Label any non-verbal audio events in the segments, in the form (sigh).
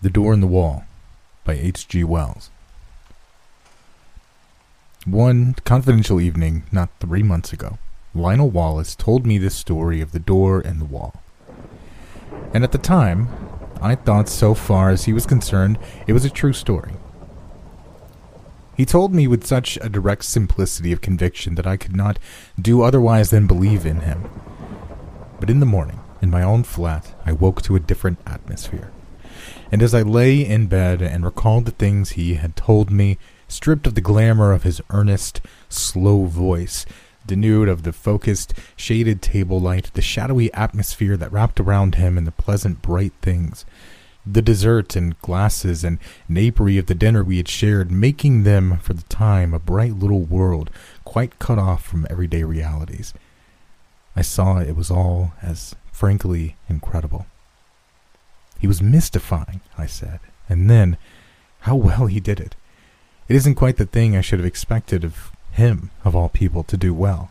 The Door in the Wall by H.G. Wells. One confidential evening, not three months ago, Lionel Wallace told me this story of the door in the wall. And at the time, I thought so far as he was concerned, it was a true story. He told me with such a direct simplicity of conviction that I could not do otherwise than believe in him. But in the morning, in my own flat, I woke to a different atmosphere. And as I lay in bed and recalled the things he had told me, stripped of the glamour of his earnest, slow voice, denuded of the focused, shaded table light, the shadowy atmosphere that wrapped around him, and the pleasant, bright things, the dessert and glasses and napery of the dinner we had shared, making them, for the time, a bright little world, quite cut off from everyday realities. I saw it was all as frankly incredible. He was mystifying, I said, and then, how well he did it. It isn't quite the thing I should have expected of him, of all people, to do well.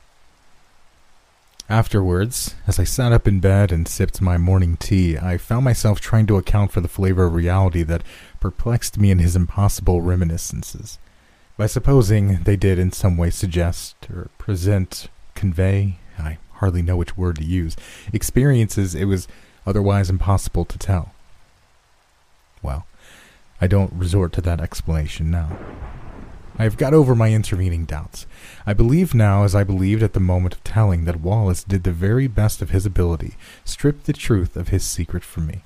Afterwards, as I sat up in bed and sipped my morning tea, I found myself trying to account for the flavor of reality that perplexed me in his impossible reminiscences, by supposing they did in some way suggest or present, convey, I hardly know which word to use, experiences it was otherwise impossible to tell. Well, I don't resort to that explanation now. I have got over my intervening doubts. I believe now, as I believed at the moment of telling, that Wallace did the very best of his ability, stripped the truth of his secret from me.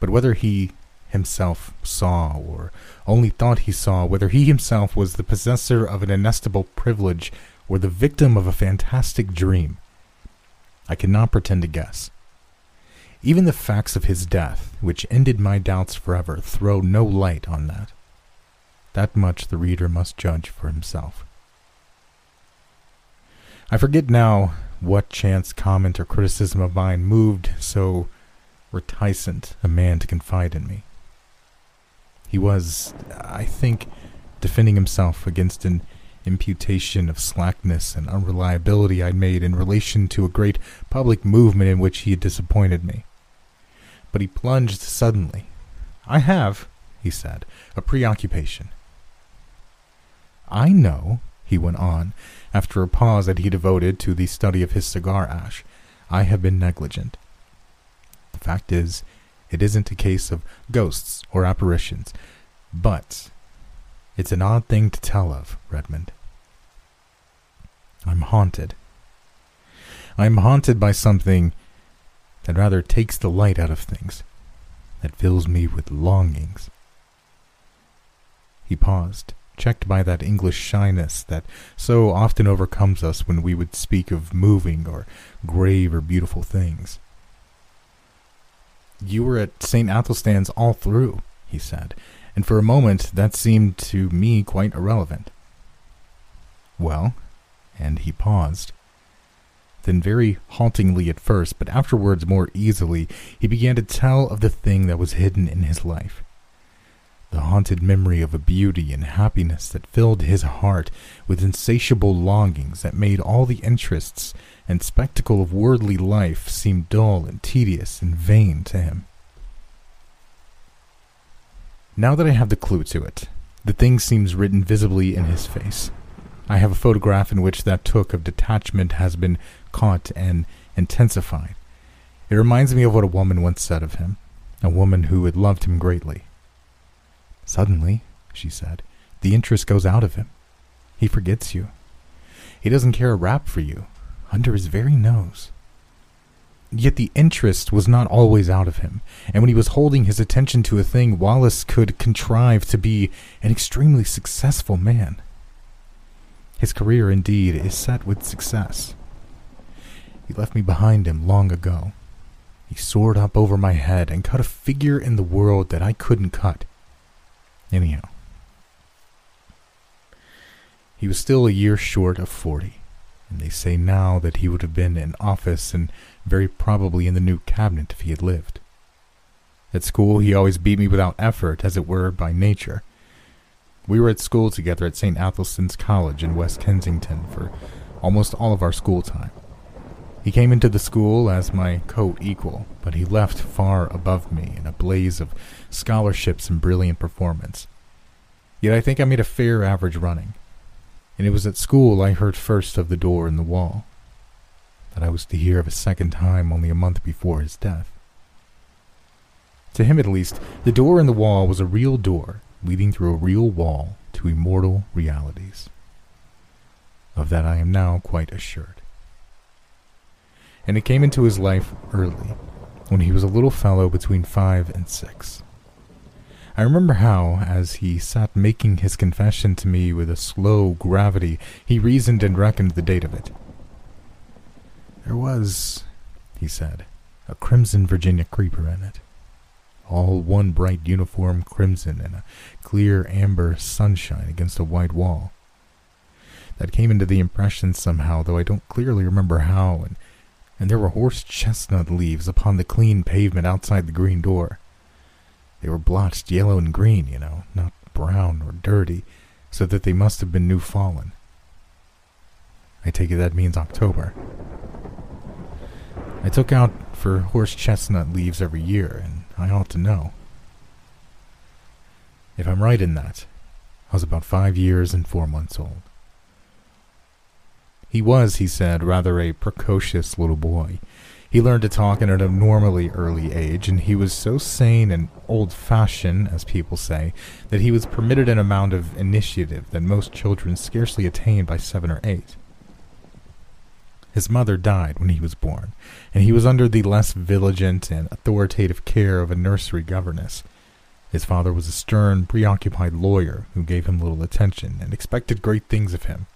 But whether he himself saw, or only thought he saw, whether he himself was the possessor of an inestimable privilege, or the victim of a fantastic dream, I cannot pretend to guess. Even the facts of his death, which ended my doubts forever, throw no light on that. That much the reader must judge for himself. I forget now what chance comment or criticism of mine moved so reticent a man to confide in me. He was, I think, defending himself against an imputation of slackness and unreliability I'd made in relation to a great public movement in which he had disappointed me. But he plunged suddenly. I have, he said, a preoccupation. I know, he went on, after a pause that he devoted to the study of his cigar ash, I have been negligent. The fact is, it isn't a case of ghosts or apparitions, but it's an odd thing to tell of, Redmond. I'm haunted. I'm haunted by something that rather takes the light out of things, that fills me with longings. He paused, checked by that English shyness that so often overcomes us when we would speak of moving or grave or beautiful things. You were at St. Athelstan's all through, he said, and for a moment that seemed to me quite irrelevant. Well, and he paused. Then, very haltingly at first, but afterwards more easily, he began to tell of the thing that was hidden in his life. The haunted memory of a beauty and happiness that filled his heart with insatiable longings that made all the interests and spectacle of worldly life seem dull and tedious and vain to him. Now that I have the clue to it, the thing seems written visibly in his face. I have a photograph in which that took of detachment has been caught and intensified. It reminds me of what a woman once said of him, a woman who had loved him greatly. Suddenly, she said, the interest goes out of him. He forgets you. He doesn't care a rap for you, under his very nose. Yet the interest was not always out of him, and when he was holding his attention to a thing, Wallace could contrive to be an extremely successful man. His career, indeed, is set with success. He left me behind him long ago. He soared up over my head and cut a figure in the world that I couldn't cut. Anyhow, he was still a year short of forty, and they say now that he would have been in office and very probably in the new cabinet if he had lived. At school, he always beat me without effort, as it were, by nature. We were at school together at St. Athelstan's College in West Kensington for almost all of our school time. He came into the school as my co equal, but he left far above me in a blaze of scholarships and brilliant performance. Yet I think I made a fair average running, and it was at school I heard first of the door in the wall, that I was to hear of a second time only a month before his death. To him, at least, the door in the wall was a real door leading through a real wall to immortal realities. Of that I am now quite assured. And it came into his life early, when he was a little fellow between five and six. I remember how, as he sat making his confession to me with a slow gravity, he reasoned and reckoned the date of it. There was, he said, a crimson Virginia creeper in it. All one bright uniform crimson and a clear amber sunshine against a white wall. That came into the impression somehow, though I don't clearly remember how, and, and there were horse chestnut leaves upon the clean pavement outside the green door. They were blotched yellow and green, you know, not brown or dirty, so that they must have been new fallen. I take it that means October. I took out for horse chestnut leaves every year, and I ought to know. If I'm right in that, I was about five years and four months old. He was, he said, rather a precocious little boy. He learned to talk at an abnormally early age, and he was so sane and old fashioned, as people say, that he was permitted an amount of initiative that most children scarcely attain by seven or eight. His mother died when he was born, and he was under the less vigilant and authoritative care of a nursery governess. His father was a stern, preoccupied lawyer who gave him little attention and expected great things of him.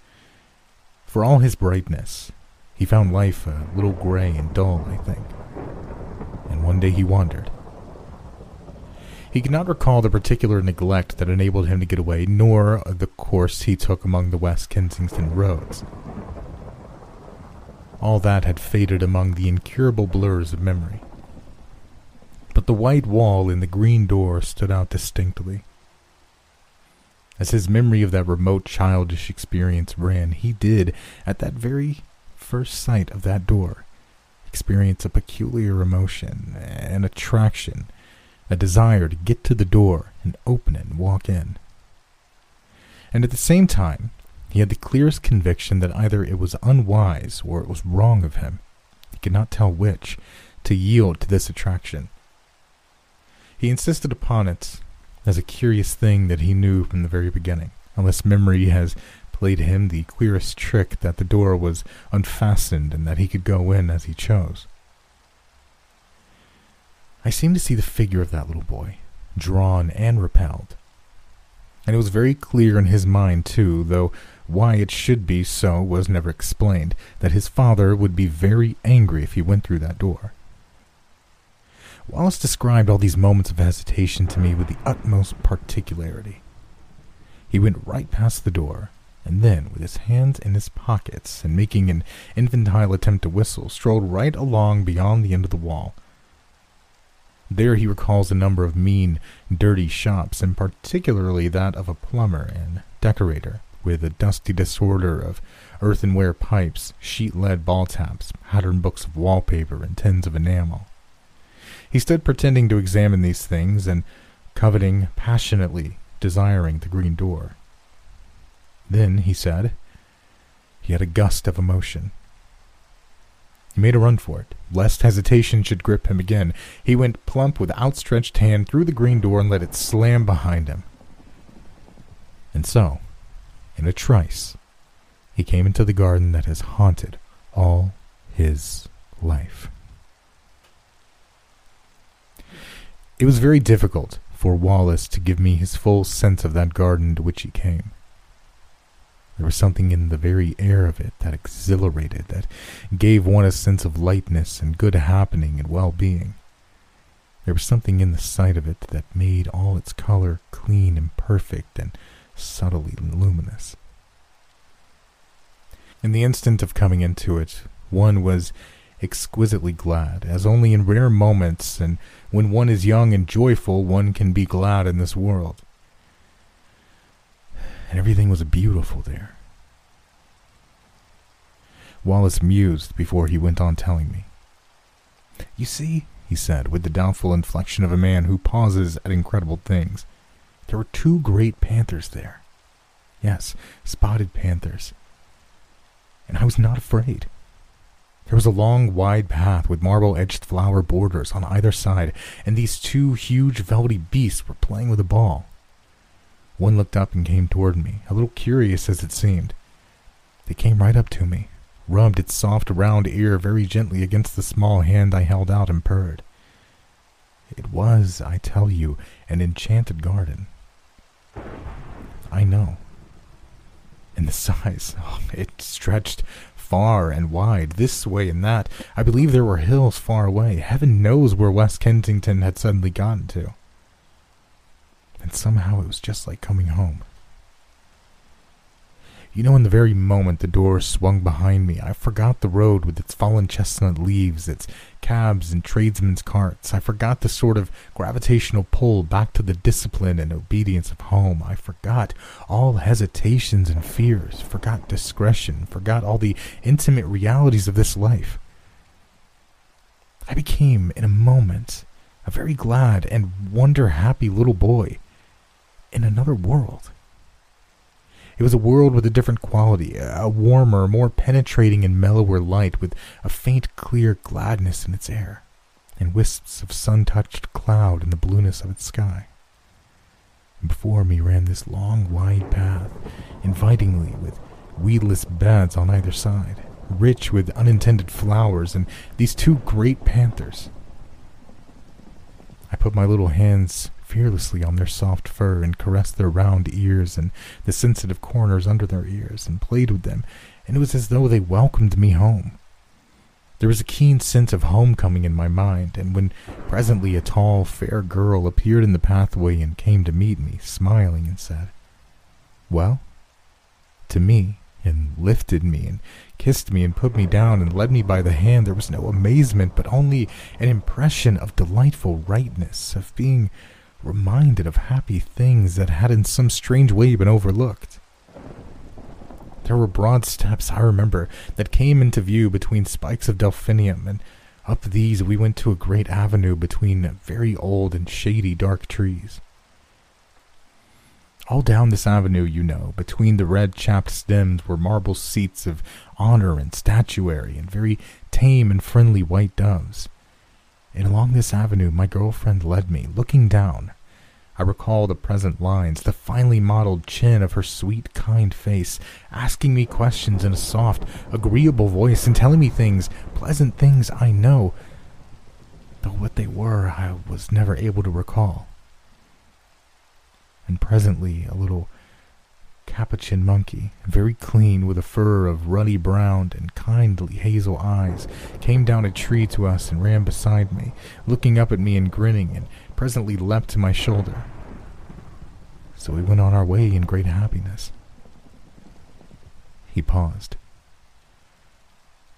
For all his brightness, he found life a little gray and dull, I think. And one day he wandered. He could not recall the particular neglect that enabled him to get away, nor the course he took among the West Kensington roads. All that had faded among the incurable blurs of memory. But the white wall and the green door stood out distinctly. As his memory of that remote childish experience ran, he did, at that very first sight of that door, experience a peculiar emotion, an attraction, a desire to get to the door and open it and walk in. And at the same time, he had the clearest conviction that either it was unwise or it was wrong of him, he could not tell which, to yield to this attraction. He insisted upon it as a curious thing that he knew from the very beginning, unless memory has played him the queerest trick that the door was unfastened and that he could go in as he chose. I seemed to see the figure of that little boy, drawn and repelled. And it was very clear in his mind, too, though why it should be so was never explained, that his father would be very angry if he went through that door. Wallace described all these moments of hesitation to me with the utmost particularity. He went right past the door, and then, with his hands in his pockets and making an infantile attempt to whistle, strolled right along beyond the end of the wall. There he recalls a number of mean, dirty shops, and particularly that of a plumber and decorator, with a dusty disorder of earthenware pipes, sheet lead ball taps, pattern books of wallpaper, and tins of enamel. He stood pretending to examine these things and coveting passionately, desiring the green door. Then, he said, he had a gust of emotion. He made a run for it, lest hesitation should grip him again. He went plump with outstretched hand through the green door and let it slam behind him. And so, in a trice, he came into the garden that has haunted all his life. It was very difficult for Wallace to give me his full sense of that garden to which he came. There was something in the very air of it that exhilarated, that gave one a sense of lightness and good happening and well being. There was something in the sight of it that made all its color clean and perfect and subtly luminous. In the instant of coming into it, one was exquisitely glad, as only in rare moments and when one is young and joyful one can be glad in this world and everything was beautiful there. Wallace mused before he went on telling me. You see, he said, with the doubtful inflection of a man who pauses at incredible things, there were two great panthers there. Yes, spotted panthers. And I was not afraid. There was a long, wide path with marble edged flower borders on either side, and these two huge, velvety beasts were playing with a ball. One looked up and came toward me, a little curious as it seemed. They came right up to me, rubbed its soft, round ear very gently against the small hand I held out, and purred. It was, I tell you, an enchanted garden. I know. And the size, (laughs) oh, it stretched far and wide, this way and that. I believe there were hills far away. Heaven knows where West Kensington had suddenly gotten to. And somehow it was just like coming home. You know, in the very moment the door swung behind me, I forgot the road with its fallen chestnut leaves, its cabs and tradesmen's carts. I forgot the sort of gravitational pull back to the discipline and obedience of home. I forgot all hesitations and fears, forgot discretion, forgot all the intimate realities of this life. I became, in a moment, a very glad and wonder happy little boy in another world. It was a world with a different quality, a warmer, more penetrating and mellower light with a faint, clear gladness in its air, and wisps of sun-touched cloud in the blueness of its sky. And before me ran this long, wide path, invitingly with weedless beds on either side, rich with unintended flowers, and these two great panthers. I put my little hands fearlessly on their soft fur and caressed their round ears and the sensitive corners under their ears and played with them, and it was as though they welcomed me home. There was a keen sense of homecoming in my mind, and when presently a tall, fair girl appeared in the pathway and came to meet me, smiling, and said, Well? To me, and lifted me and kissed me and put me down and led me by the hand, there was no amazement, but only an impression of delightful rightness, of being reminded of happy things that had in some strange way been overlooked. There were broad steps, I remember, that came into view between spikes of delphinium, and up these we went to a great avenue between very old and shady dark trees. All down this avenue, you know, between the red chapped stems were marble seats of honor and statuary, and very tame and friendly white doves. And along this avenue my girlfriend led me, looking down, I recall the present lines, the finely modeled chin of her sweet, kind face, asking me questions in a soft, agreeable voice and telling me things, pleasant things I know, though what they were I was never able to recall. And presently a little capuchin monkey, very clean with a fur of ruddy brown and kindly hazel eyes, came down a tree to us and ran beside me, looking up at me and grinning and presently leapt to my shoulder. So we went on our way in great happiness. He paused.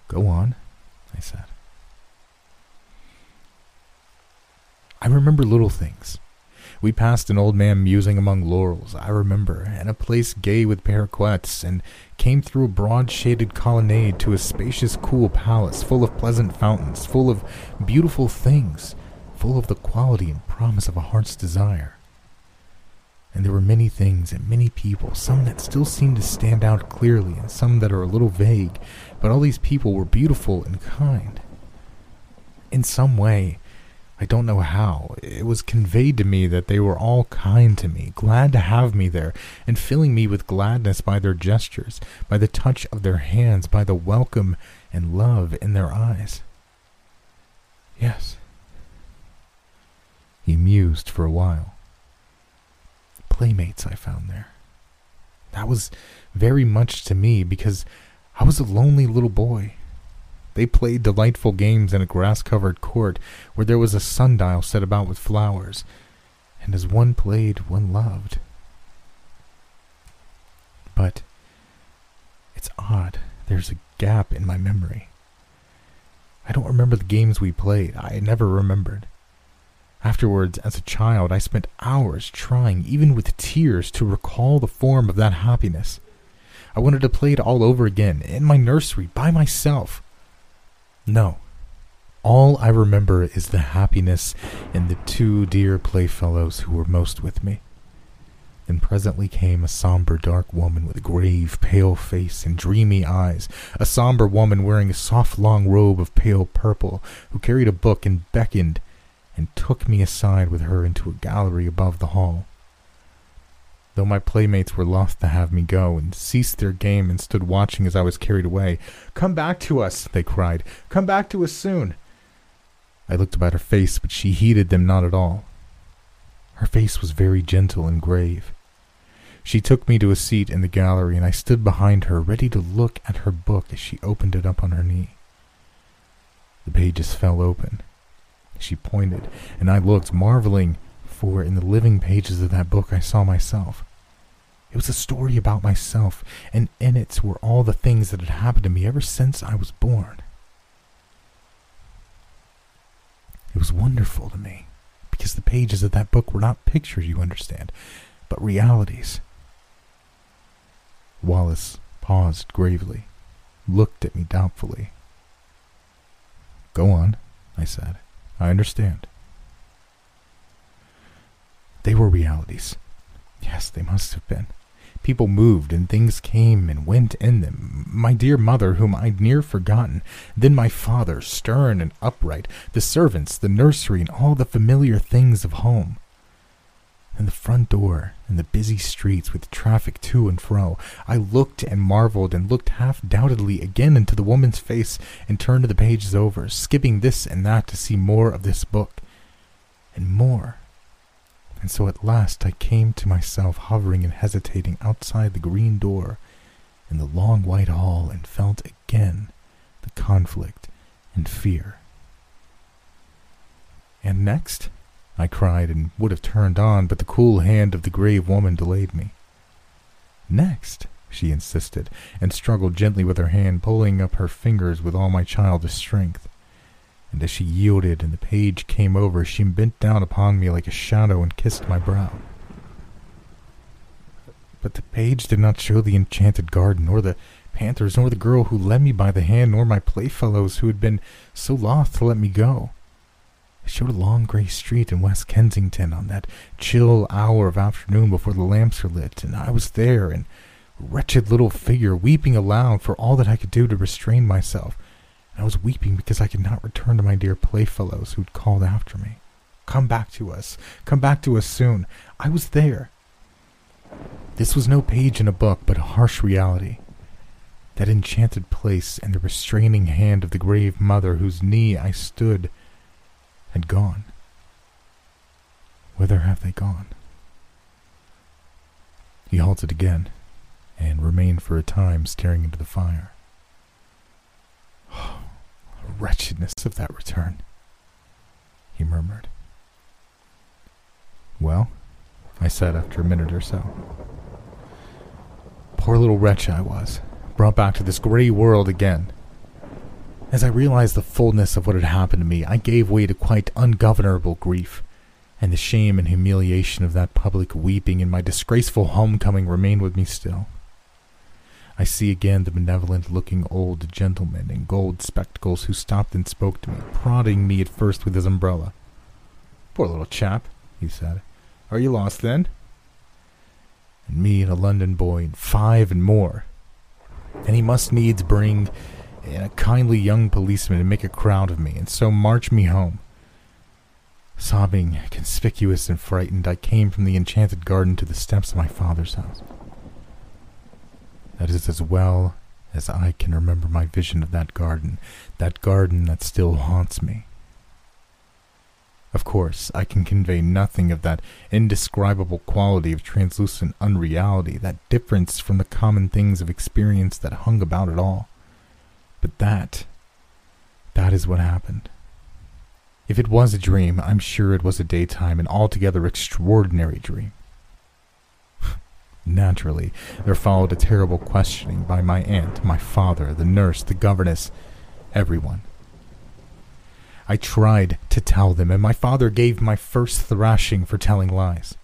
Go on, I said. I remember little things. We passed an old man musing among laurels, I remember, and a place gay with paroquets, and came through a broad shaded colonnade to a spacious, cool palace full of pleasant fountains, full of beautiful things, full of the quality and promise of a heart's desire. And there were many things and many people, some that still seemed to stand out clearly and some that are a little vague, but all these people were beautiful and kind. In some way, I don't know how, it was conveyed to me that they were all kind to me, glad to have me there, and filling me with gladness by their gestures, by the touch of their hands, by the welcome and love in their eyes. Yes, he mused for a while. Playmates I found there. That was very much to me because I was a lonely little boy. They played delightful games in a grass covered court where there was a sundial set about with flowers, and as one played, one loved. But it's odd, there's a gap in my memory. I don't remember the games we played, I never remembered. Afterwards, as a child, I spent hours trying, even with tears, to recall the form of that happiness. I wanted to play it all over again, in my nursery, by myself. No. All I remember is the happiness and the two dear playfellows who were most with me. Then presently came a somber, dark woman with a grave, pale face and dreamy eyes, a somber woman wearing a soft, long robe of pale purple, who carried a book and beckoned and took me aside with her into a gallery above the hall. Though my playmates were loth to have me go, and ceased their game and stood watching as I was carried away, Come back to us, they cried. Come back to us soon. I looked about her face, but she heeded them not at all. Her face was very gentle and grave. She took me to a seat in the gallery, and I stood behind her, ready to look at her book as she opened it up on her knee. The pages fell open. She pointed, and I looked, marveling, for in the living pages of that book I saw myself. It was a story about myself, and in it were all the things that had happened to me ever since I was born. It was wonderful to me, because the pages of that book were not pictures, you understand, but realities. Wallace paused gravely, looked at me doubtfully. Go on, I said. I understand. They were realities. Yes, they must have been. People moved and things came and went in them. My dear mother, whom I'd near forgotten, then my father, stern and upright, the servants, the nursery, and all the familiar things of home the front door and the busy streets with traffic to and fro. I looked and marveled and looked half doubtedly again into the woman's face and turned the pages over, skipping this and that to see more of this book and more. And so at last I came to myself hovering and hesitating outside the green door in the long white hall and felt again the conflict and fear. And next? I cried and would have turned on, but the cool hand of the grave woman delayed me. Next, she insisted, and struggled gently with her hand, pulling up her fingers with all my childish strength. And as she yielded and the page came over, she bent down upon me like a shadow and kissed my brow. But the page did not show the enchanted garden, nor the panthers, nor the girl who led me by the hand, nor my playfellows who had been so loth to let me go. Showed a long gray street in West Kensington on that chill hour of afternoon before the lamps were lit, and I was there, and wretched little figure, weeping aloud for all that I could do to restrain myself. And I was weeping because I could not return to my dear playfellows who'd called after me. Come back to us. Come back to us soon. I was there. This was no page in a book, but a harsh reality. That enchanted place and the restraining hand of the grave mother whose knee I stood had gone. Whither have they gone? He halted again and remained for a time staring into the fire. Oh, the wretchedness of that return, he murmured. Well, I said after a minute or so. Poor little wretch I was, brought back to this gray world again as I realized the fullness of what had happened to me, I gave way to quite ungovernable grief, and the shame and humiliation of that public weeping in my disgraceful homecoming remained with me still. I see again the benevolent looking old gentleman in gold spectacles who stopped and spoke to me, prodding me at first with his umbrella. Poor little chap, he said. Are you lost then? And me and a London boy and five and more. And he must needs bring and a kindly young policeman to make a crowd of me, and so march me home. Sobbing, conspicuous and frightened, I came from the enchanted garden to the steps of my father's house. That is as well as I can remember my vision of that garden, that garden that still haunts me. Of course, I can convey nothing of that indescribable quality of translucent unreality, that difference from the common things of experience that hung about it all. But that, that is what happened. If it was a dream, I'm sure it was a daytime and altogether extraordinary dream. (sighs) Naturally, there followed a terrible questioning by my aunt, my father, the nurse, the governess, everyone. I tried to tell them, and my father gave my first thrashing for telling lies.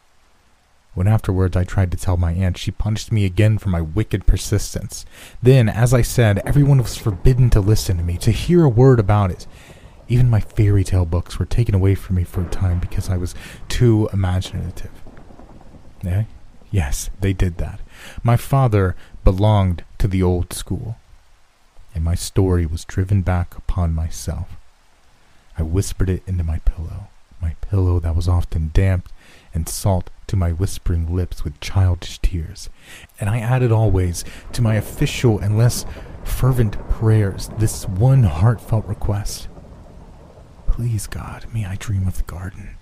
When afterwards I tried to tell my aunt, she punished me again for my wicked persistence. Then, as I said, everyone was forbidden to listen to me, to hear a word about it. Even my fairy tale books were taken away from me for a time because I was too imaginative. Eh? Yes, they did that. My father belonged to the old school, and my story was driven back upon myself. I whispered it into my pillow, my pillow that was often damp and salt to my whispering lips with childish tears, and I added always to my official and less fervent prayers this one heartfelt request. Please, God, may I dream of the garden.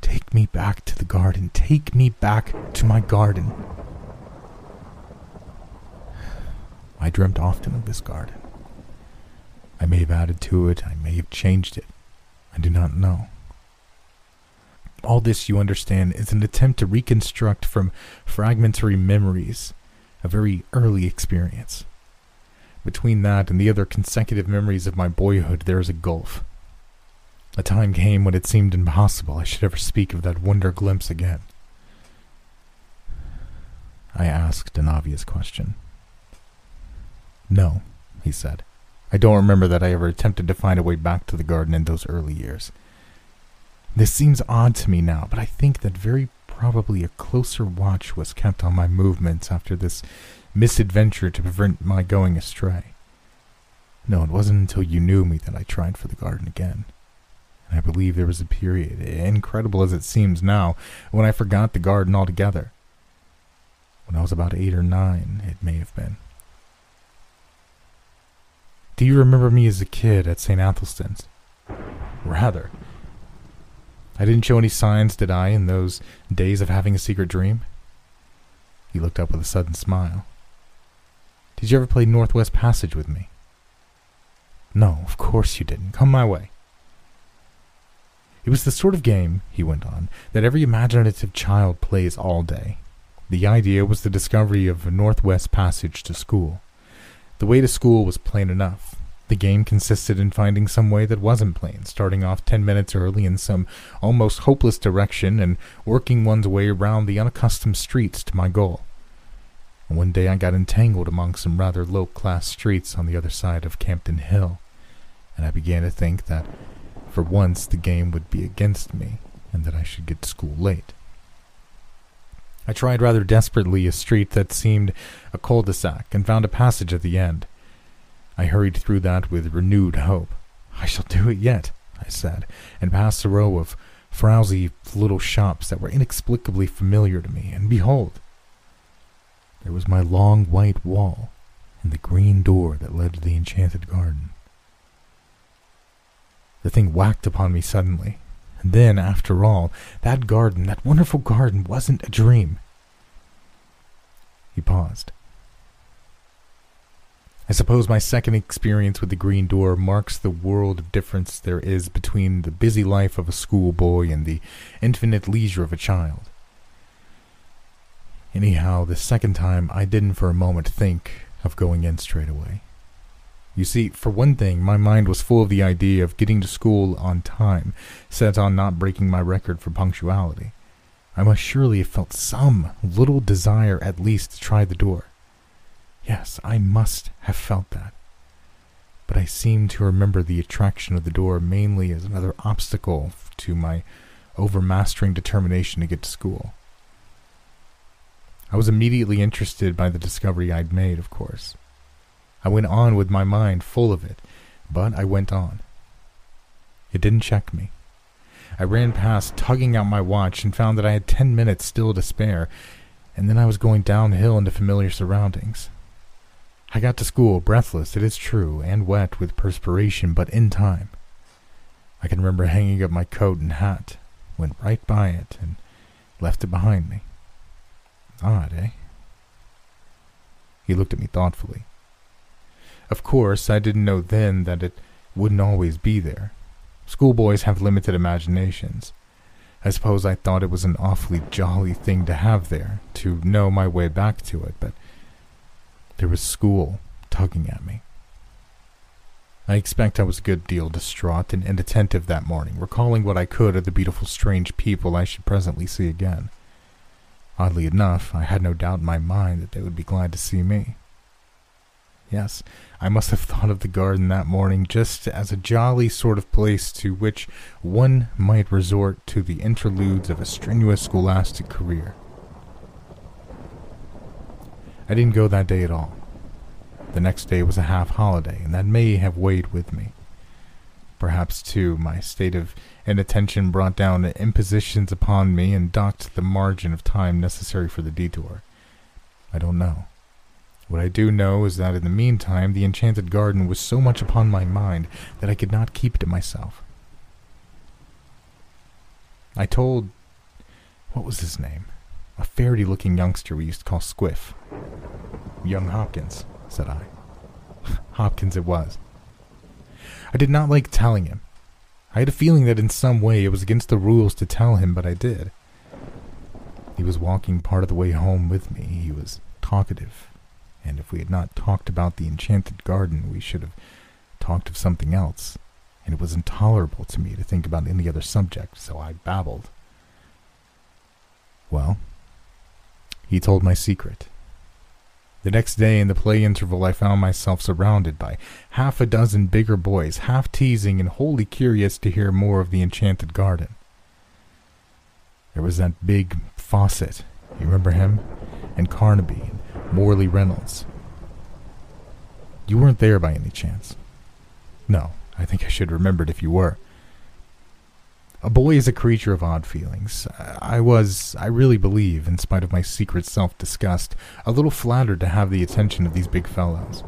Take me back to the garden. Take me back to my garden. I dreamt often of this garden. I may have added to it, I may have changed it. I do not know. All this, you understand, is an attempt to reconstruct from fragmentary memories a very early experience. Between that and the other consecutive memories of my boyhood, there is a gulf. A time came when it seemed impossible I should ever speak of that wonder glimpse again. I asked an obvious question. No, he said. I don't remember that I ever attempted to find a way back to the garden in those early years. This seems odd to me now, but I think that very probably a closer watch was kept on my movements after this misadventure to prevent my going astray. No, it wasn't until you knew me that I tried for the garden again. And I believe there was a period, incredible as it seems now, when I forgot the garden altogether. When I was about eight or nine, it may have been. Do you remember me as a kid at St. Athelstan's? Rather. I didn't show any signs, did I, in those days of having a secret dream? He looked up with a sudden smile. Did you ever play Northwest Passage with me? No, of course you didn't. Come my way. It was the sort of game, he went on, that every imaginative child plays all day. The idea was the discovery of a Northwest Passage to school. The way to school was plain enough. The game consisted in finding some way that wasn't plain, starting off ten minutes early in some almost hopeless direction and working one's way around the unaccustomed streets to my goal. One day I got entangled among some rather low class streets on the other side of Campden Hill, and I began to think that for once the game would be against me and that I should get to school late. I tried rather desperately a street that seemed a cul-de-sac and found a passage at the end. I hurried through that with renewed hope. I shall do it yet, I said, and passed a row of frowsy little shops that were inexplicably familiar to me, and behold, there was my long white wall and the green door that led to the enchanted garden. The thing whacked upon me suddenly. And then, after all, that garden, that wonderful garden, wasn't a dream. He paused. I suppose my second experience with the green door marks the world of difference there is between the busy life of a schoolboy and the infinite leisure of a child. Anyhow, the second time I didn't for a moment think of going in straight away. You see, for one thing, my mind was full of the idea of getting to school on time, set on not breaking my record for punctuality. I must surely have felt some little desire at least to try the door. Yes, I must have felt that. But I seem to remember the attraction of the door mainly as another obstacle to my overmastering determination to get to school. I was immediately interested by the discovery I'd made, of course. I went on with my mind full of it, but I went on. It didn't check me. I ran past, tugging out my watch, and found that I had ten minutes still to spare, and then I was going downhill into familiar surroundings. I got to school, breathless, it is true, and wet with perspiration, but in time. I can remember hanging up my coat and hat, went right by it, and left it behind me. Odd, eh? He looked at me thoughtfully. Of course, I didn't know then that it wouldn't always be there. Schoolboys have limited imaginations. I suppose I thought it was an awfully jolly thing to have there, to know my way back to it, but there was school tugging at me. I expect I was a good deal distraught and inattentive that morning, recalling what I could of the beautiful strange people I should presently see again. Oddly enough, I had no doubt in my mind that they would be glad to see me. Yes, I must have thought of the garden that morning just as a jolly sort of place to which one might resort to the interludes of a strenuous scholastic career. I didn't go that day at all. The next day was a half holiday, and that may have weighed with me. Perhaps, too, my state of inattention brought down impositions upon me and docked the margin of time necessary for the detour. I don't know. What I do know is that in the meantime the enchanted garden was so much upon my mind that I could not keep it to myself. I told. What was his name? A ferrety looking youngster we used to call Squiff. Young Hopkins, said I. (laughs) Hopkins it was. I did not like telling him. I had a feeling that in some way it was against the rules to tell him, but I did. He was walking part of the way home with me. He was talkative, and if we had not talked about the enchanted garden, we should have talked of something else, and it was intolerable to me to think about any other subject, so I babbled. Well, he told my secret. The next day in the play interval, I found myself surrounded by half a dozen bigger boys, half teasing and wholly curious to hear more of the enchanted garden. There was that big Fawcett, you remember him? And Carnaby, and Morley Reynolds. You weren't there by any chance. No, I think I should remembered if you were. A boy is a creature of odd feelings. I was, I really believe, in spite of my secret self disgust, a little flattered to have the attention of these big fellows.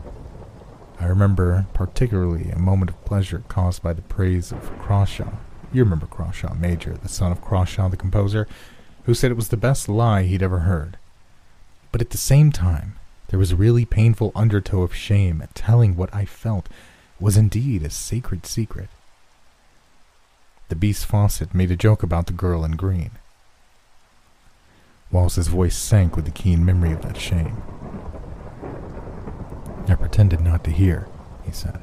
I remember particularly a moment of pleasure caused by the praise of Crawshaw. You remember Crawshaw Major, the son of Crawshaw the composer, who said it was the best lie he'd ever heard. But at the same time, there was a really painful undertow of shame at telling what I felt was indeed a sacred secret. The beast Fawcett made a joke about the girl in green. Wallace's voice sank with the keen memory of that shame. I pretended not to hear, he said.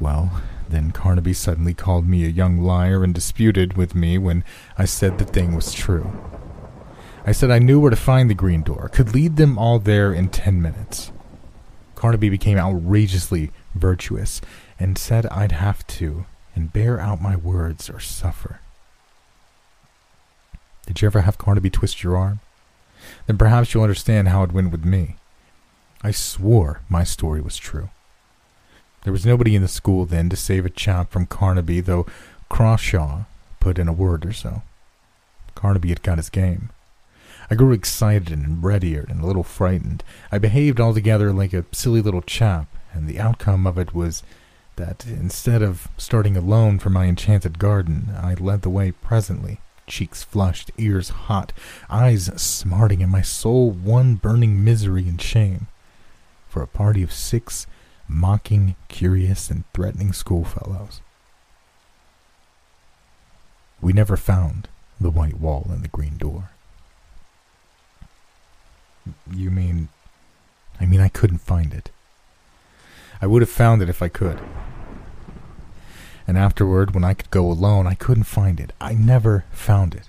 Well, then Carnaby suddenly called me a young liar and disputed with me when I said the thing was true. I said I knew where to find the green door, could lead them all there in ten minutes. Carnaby became outrageously virtuous and said I'd have to and bear out my words or suffer. Did you ever have Carnaby twist your arm? Then perhaps you'll understand how it went with me. I swore my story was true. There was nobody in the school then to save a chap from Carnaby, though Crawshaw put in a word or so. Carnaby had got his game. I grew excited and readier and a little frightened. I behaved altogether like a silly little chap, and the outcome of it was that instead of starting alone for my enchanted garden, I led the way presently, cheeks flushed, ears hot, eyes smarting, and my soul one burning misery and shame, for a party of six mocking, curious, and threatening schoolfellows. We never found the white wall and the green door. You mean. I mean, I couldn't find it. I would have found it if I could and afterward, when I could go alone, I couldn't find it. I never found it.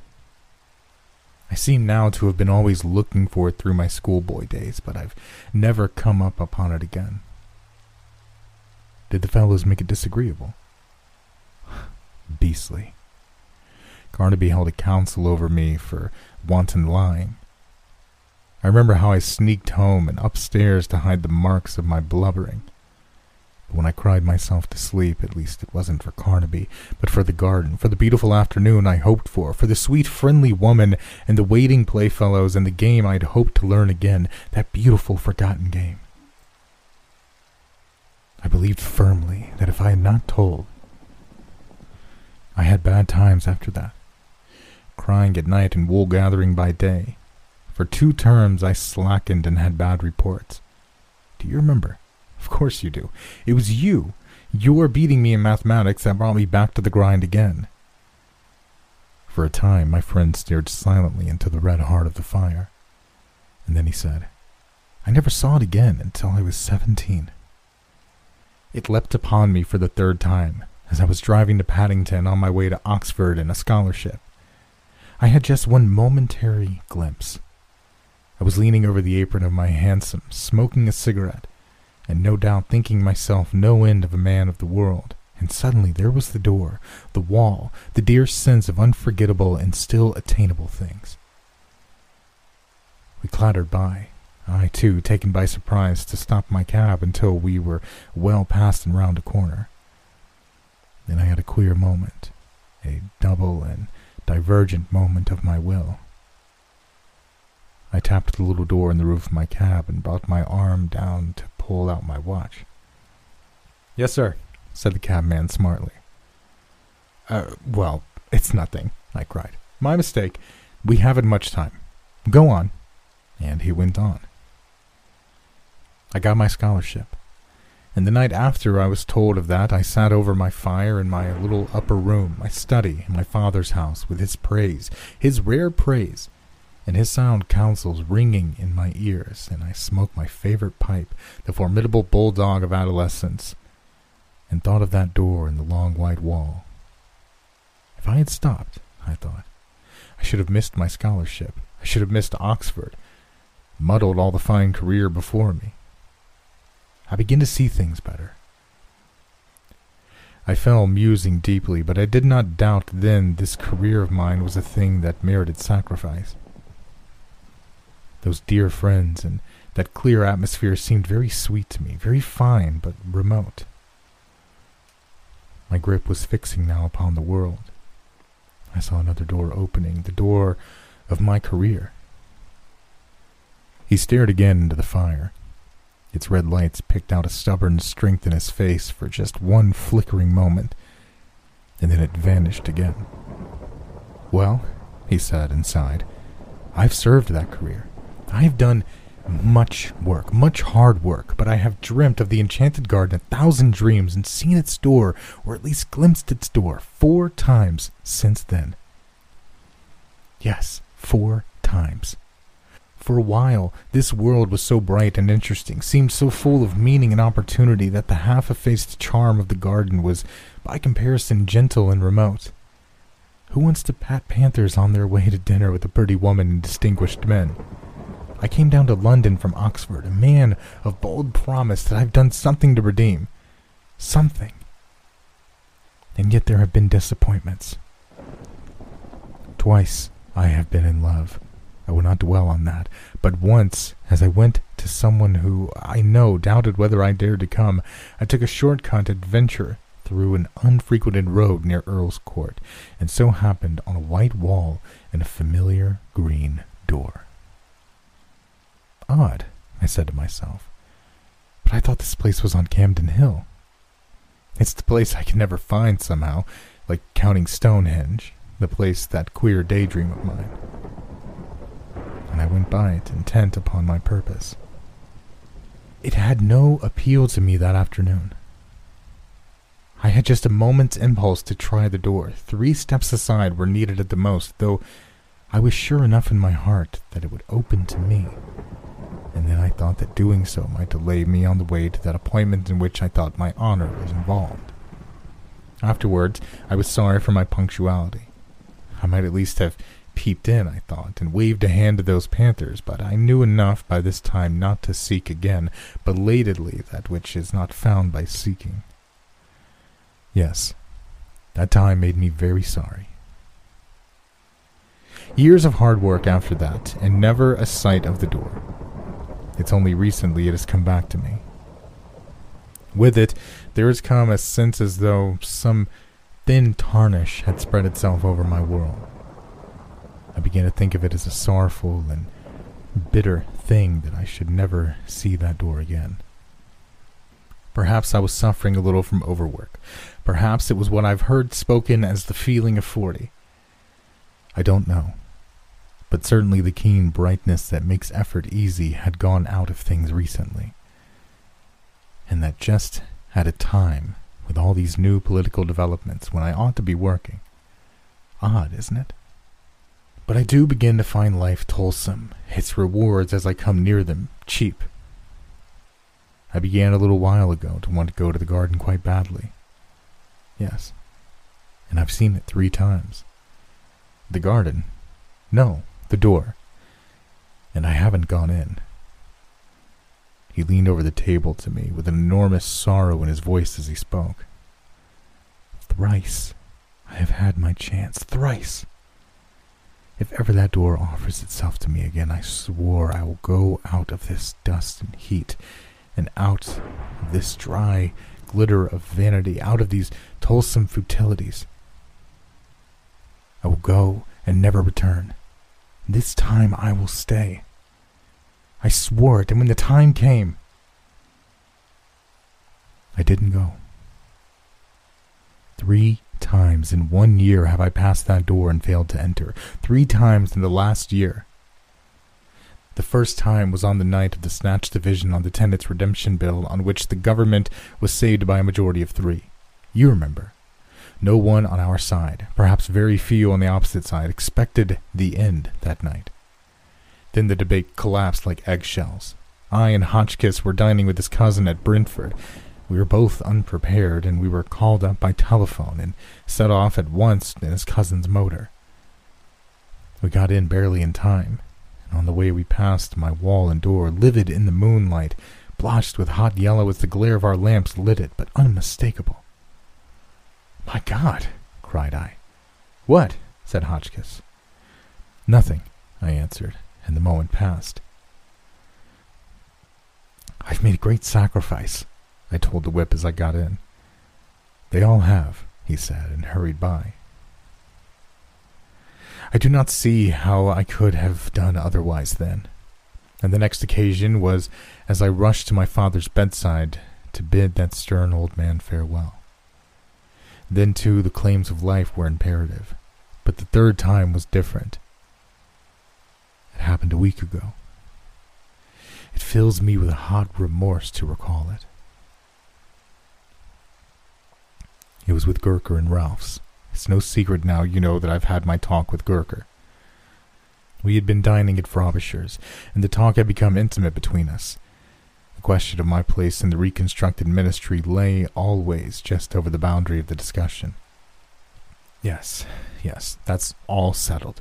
I seem now to have been always looking for it through my schoolboy days, but I've never come up upon it again. Did the fellows make it disagreeable? (sighs) Beastly. Carnaby held a council over me for wanton lying. I remember how I sneaked home and upstairs to hide the marks of my blubbering. When I cried myself to sleep, at least it wasn't for Carnaby, but for the garden, for the beautiful afternoon I hoped for, for the sweet, friendly woman, and the waiting playfellows, and the game I'd hoped to learn again, that beautiful, forgotten game. I believed firmly that if I had not told, I had bad times after that, crying at night and wool gathering by day. For two terms I slackened and had bad reports. Do you remember? Of course you do. It was you. Your beating me in mathematics that brought me back to the grind again. For a time, my friend stared silently into the red heart of the fire. And then he said, I never saw it again until I was seventeen. It leapt upon me for the third time as I was driving to Paddington on my way to Oxford and a scholarship. I had just one momentary glimpse. I was leaning over the apron of my hansom, smoking a cigarette, and no doubt thinking myself no end of a man of the world. And suddenly there was the door, the wall, the dear sense of unforgettable and still attainable things. We clattered by, I too taken by surprise to stop my cab until we were well past and round a corner. Then I had a queer moment, a double and divergent moment of my will. I tapped the little door in the roof of my cab and brought my arm down to pull out my watch. Yes, sir, said the cabman smartly. Uh, well, it's nothing, I cried. My mistake. We haven't much time. Go on. And he went on. I got my scholarship. And the night after I was told of that, I sat over my fire in my little upper room, my study, in my father's house, with his praise, his rare praise, and his sound counsels ringing in my ears, and I smoked my favorite pipe, the formidable bulldog of adolescence, and thought of that door in the long white wall. If I had stopped, I thought, I should have missed my scholarship. I should have missed Oxford, muddled all the fine career before me. I begin to see things better. I fell musing deeply, but I did not doubt then this career of mine was a thing that merited sacrifice. Those dear friends and that clear atmosphere seemed very sweet to me, very fine but remote. My grip was fixing now upon the world. I saw another door opening, the door of my career. He stared again into the fire. Its red lights picked out a stubborn strength in his face for just one flickering moment, and then it vanished again. Well, he said and sighed, I've served that career. I have done much work, much hard work, but I have dreamt of the enchanted garden a thousand dreams and seen its door, or at least glimpsed its door, four times since then. Yes, four times. For a while, this world was so bright and interesting, seemed so full of meaning and opportunity that the half effaced charm of the garden was, by comparison, gentle and remote. Who wants to pat panthers on their way to dinner with a pretty woman and distinguished men? I came down to London from Oxford, a man of bold promise that I've done something to redeem. Something. And yet there have been disappointments. Twice I have been in love. I will not dwell on that. But once, as I went to someone who I know doubted whether I dared to come, I took a short-cut adventure through an unfrequented road near Earl's Court, and so happened on a white wall and a familiar green door. Odd, I said to myself. But I thought this place was on Campden Hill. It's the place I can never find somehow, like counting Stonehenge, the place that queer daydream of mine and I went by it, intent upon my purpose. It had no appeal to me that afternoon. I had just a moment's impulse to try the door. Three steps aside were needed at the most, though I was sure enough in my heart that it would open to me. And then I thought that doing so might delay me on the way to that appointment in which I thought my honor was involved. Afterwards, I was sorry for my punctuality. I might at least have peeped in, I thought, and waved a hand to those panthers, but I knew enough by this time not to seek again, belatedly, that which is not found by seeking. Yes, that time made me very sorry. Years of hard work after that, and never a sight of the door. It's only recently it has come back to me. With it, there has come a sense as though some thin tarnish had spread itself over my world. I began to think of it as a sorrowful and bitter thing that I should never see that door again. Perhaps I was suffering a little from overwork. Perhaps it was what I've heard spoken as the feeling of forty. I don't know. But certainly the keen brightness that makes effort easy had gone out of things recently. And that just at a time with all these new political developments when I ought to be working. Odd, isn't it? But I do begin to find life toilsome, its rewards as I come near them cheap. I began a little while ago to want to go to the garden quite badly. Yes, and I've seen it three times. The garden, No, the door. And I haven't gone in. He leaned over the table to me with an enormous sorrow in his voice as he spoke. Thrice I have had my chance. Thrice. If ever that door offers itself to me again, I swore I will go out of this dust and heat, and out of this dry glitter of vanity, out of these toilsome futilities. I will go and never return. This time I will stay. I swore it, and when the time came, I didn't go. Three times in one year have I passed that door and failed to enter. Three times in the last year. The first time was on the night of the Snatch Division on the Tenants' Redemption Bill, on which the government was saved by a majority of three. You remember. No one on our side, perhaps very few on the opposite side, expected the end that night. Then the debate collapsed like eggshells. I and Hotchkiss were dining with his cousin at Brentford. We were both unprepared, and we were called up by telephone and set off at once in his cousin's motor. We got in barely in time, and on the way we passed my wall and door, livid in the moonlight, blotched with hot yellow as the glare of our lamps lit it, but unmistakable. My God! cried I. What? said Hotchkiss. Nothing, I answered, and the moment passed. I've made a great sacrifice, I told the whip as I got in. They all have, he said, and hurried by. I do not see how I could have done otherwise then. And the next occasion was as I rushed to my father's bedside to bid that stern old man farewell. Then, too, the claims of life were imperative. But the third time was different. It happened a week ago. It fills me with a hot remorse to recall it. It was with Gurker and Ralphs. It's no secret now, you know, that I've had my talk with Gurker. We had been dining at Frobisher's, and the talk had become intimate between us. The question of my place in the reconstructed ministry lay always just over the boundary of the discussion. Yes, yes, that's all settled.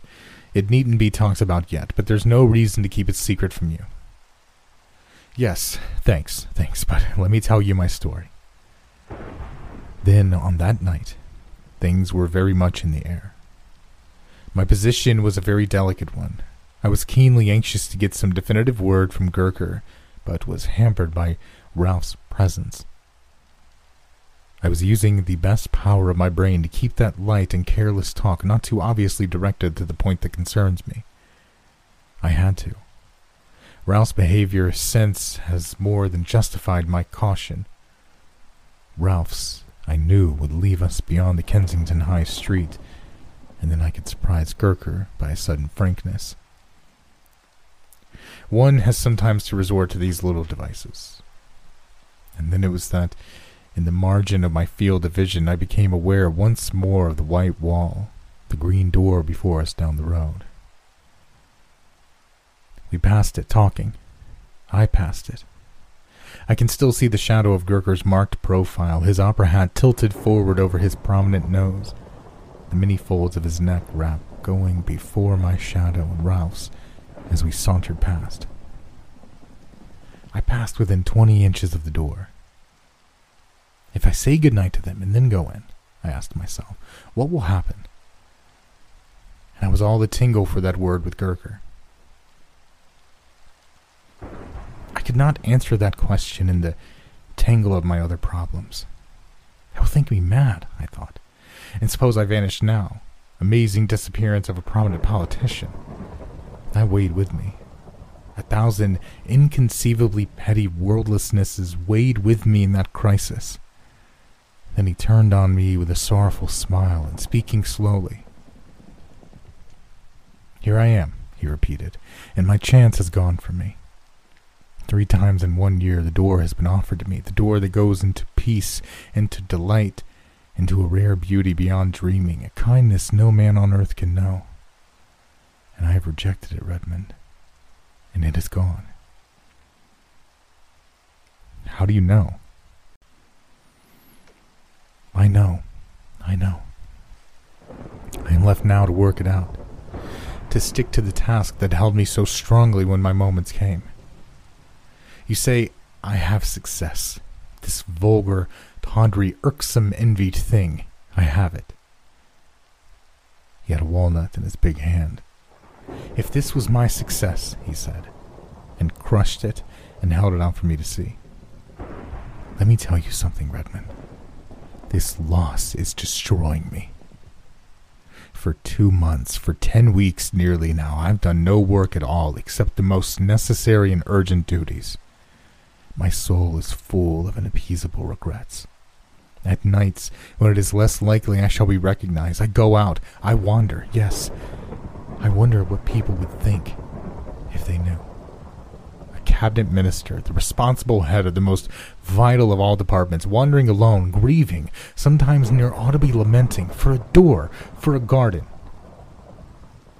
It needn't be talked about yet, but there's no reason to keep it secret from you. Yes, thanks, thanks, (laughs) but let me tell you my story. Then, on that night, things were very much in the air. My position was a very delicate one. I was keenly anxious to get some definitive word from Gurker, but was hampered by Ralph's presence. I was using the best power of my brain to keep that light and careless talk not too obviously directed to the point that concerns me. I had to. Ralph's behavior since has more than justified my caution. Ralphs, I knew, would leave us beyond the Kensington High Street, and then I could surprise Gurker by a sudden frankness. One has sometimes to resort to these little devices. And then it was that in the margin of my field of vision, I became aware once more of the white wall, the green door before us down the road. We passed it, talking. I passed it. I can still see the shadow of Gurker's marked profile, his opera hat tilted forward over his prominent nose, the many folds of his neck wrap going before my shadow and Ralph's as we sauntered past. I passed within twenty inches of the door. If I say good night to them and then go in, I asked myself, what will happen? And I was all a tingle for that word with Gurker. I could not answer that question in the tangle of my other problems. They will think me mad, I thought. And suppose I vanished now? Amazing disappearance of a prominent politician. That weighed with me. A thousand inconceivably petty worldlessnesses weighed with me in that crisis. Then he turned on me with a sorrowful smile and speaking slowly. Here I am, he repeated, and my chance has gone from me. Three times in one year the door has been offered to me, the door that goes into peace, into delight, into a rare beauty beyond dreaming, a kindness no man on earth can know. And I have rejected it, Redmond, and it is gone. How do you know? I know. I know. I am left now to work it out. to stick to the task that held me so strongly when my moments came. You say, I have success. This vulgar, tawdry, irksome, envied thing. I have it. He had a walnut in his big hand. If this was my success, he said, and crushed it and held it out for me to see. Let me tell you something, Redmond. This loss is destroying me. For two months, for ten weeks nearly now, I've done no work at all except the most necessary and urgent duties. My soul is full of unappeasable regrets. At nights, when it is less likely I shall be recognized, I go out, I wander, yes. I wonder what people would think if they knew. A cabinet minister, the responsible head of the most vital of all departments, wandering alone, grieving, sometimes near audibly lamenting, for a door, for a garden.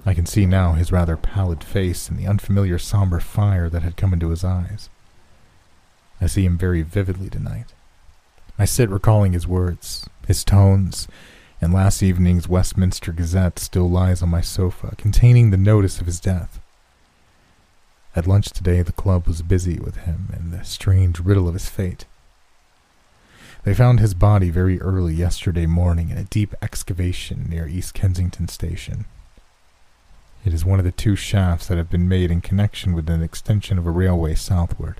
I can see now his rather pallid face and the unfamiliar somber fire that had come into his eyes. I see him very vividly tonight. I sit recalling his words, his tones, and last evening's Westminster Gazette still lies on my sofa, containing the notice of his death. At lunch today, the club was busy with him and the strange riddle of his fate. They found his body very early yesterday morning in a deep excavation near East Kensington Station. It is one of the two shafts that have been made in connection with an extension of a railway southward.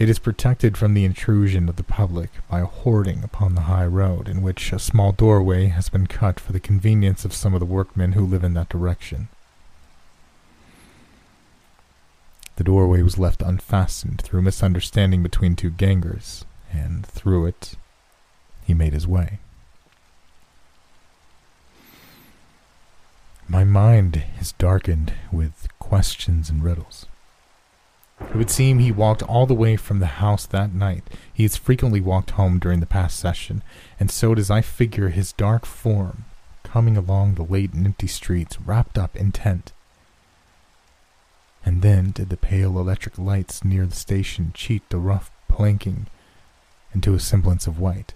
It is protected from the intrusion of the public by a hoarding upon the high road, in which a small doorway has been cut for the convenience of some of the workmen who live in that direction. The doorway was left unfastened through misunderstanding between two gangers, and through it he made his way. My mind is darkened with questions and riddles. It would seem he walked all the way from the house that night. He has frequently walked home during the past session, and so does I figure his dark form coming along the late and empty streets, wrapped up, intent. And then did the pale electric lights near the station cheat the rough planking into a semblance of white?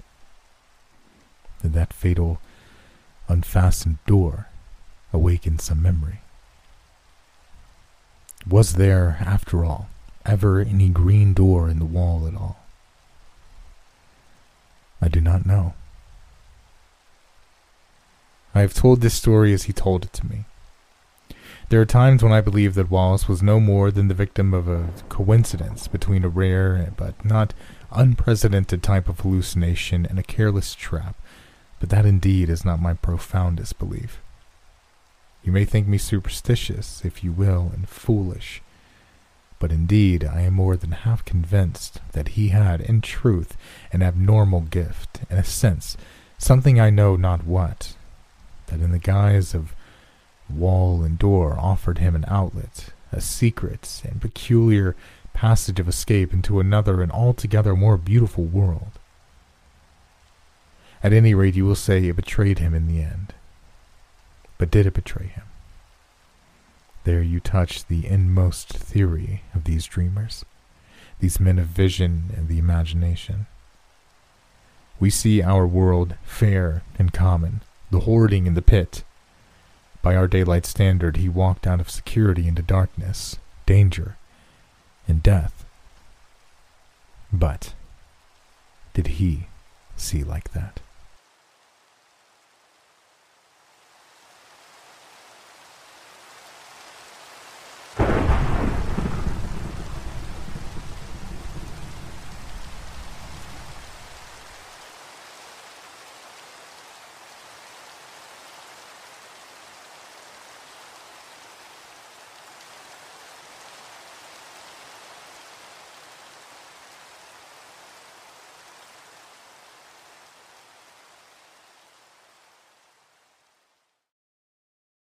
Did that fatal, unfastened door awaken some memory? Was there, after all, ever any green door in the wall at all? I do not know. I have told this story as he told it to me. There are times when I believe that Wallace was no more than the victim of a coincidence between a rare but not unprecedented type of hallucination and a careless trap, but that indeed is not my profoundest belief. You may think me superstitious, if you will, and foolish, but indeed I am more than half convinced that he had, in truth, an abnormal gift, in a sense, something I know not what, that in the guise of wall and door offered him an outlet, a secret and peculiar passage of escape into another and altogether more beautiful world. At any rate, you will say it betrayed him in the end. But did it betray him? There you touch the inmost theory of these dreamers, these men of vision and the imagination. We see our world fair and common, the hoarding in the pit. By our daylight standard, he walked out of security into darkness, danger, and death. But did he see like that?